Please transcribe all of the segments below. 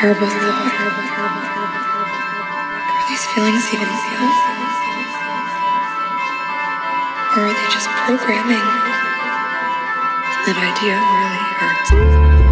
terrible thought. Are these feelings even real? Or are they just programming? That idea really hurts.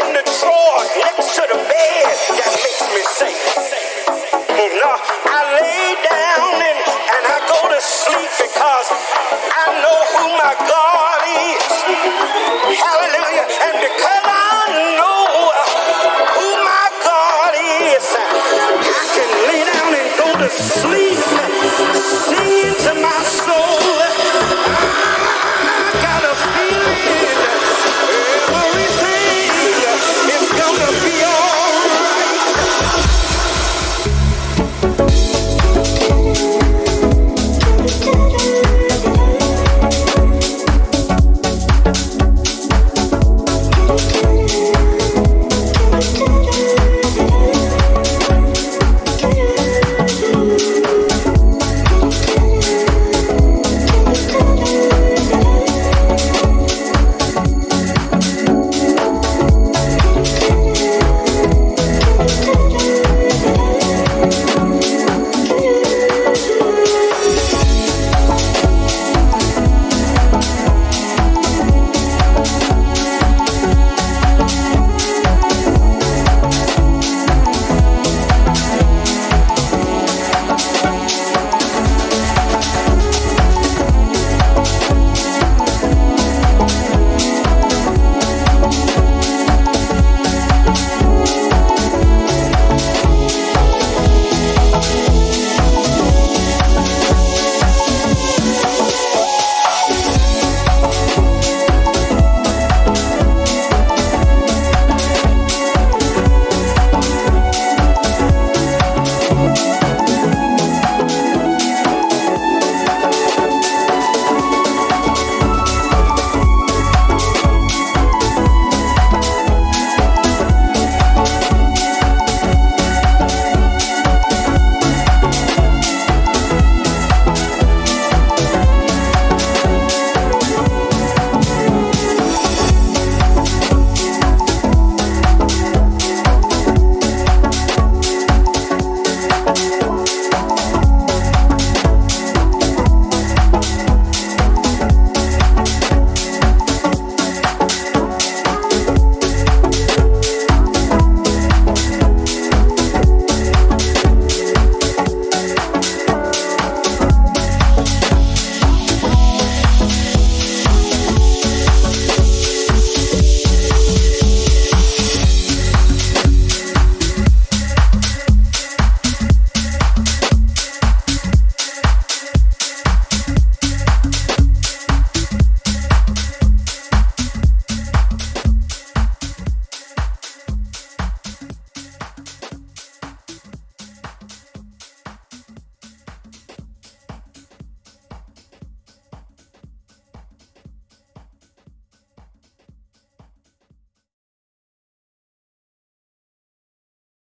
In the drawer next to the bed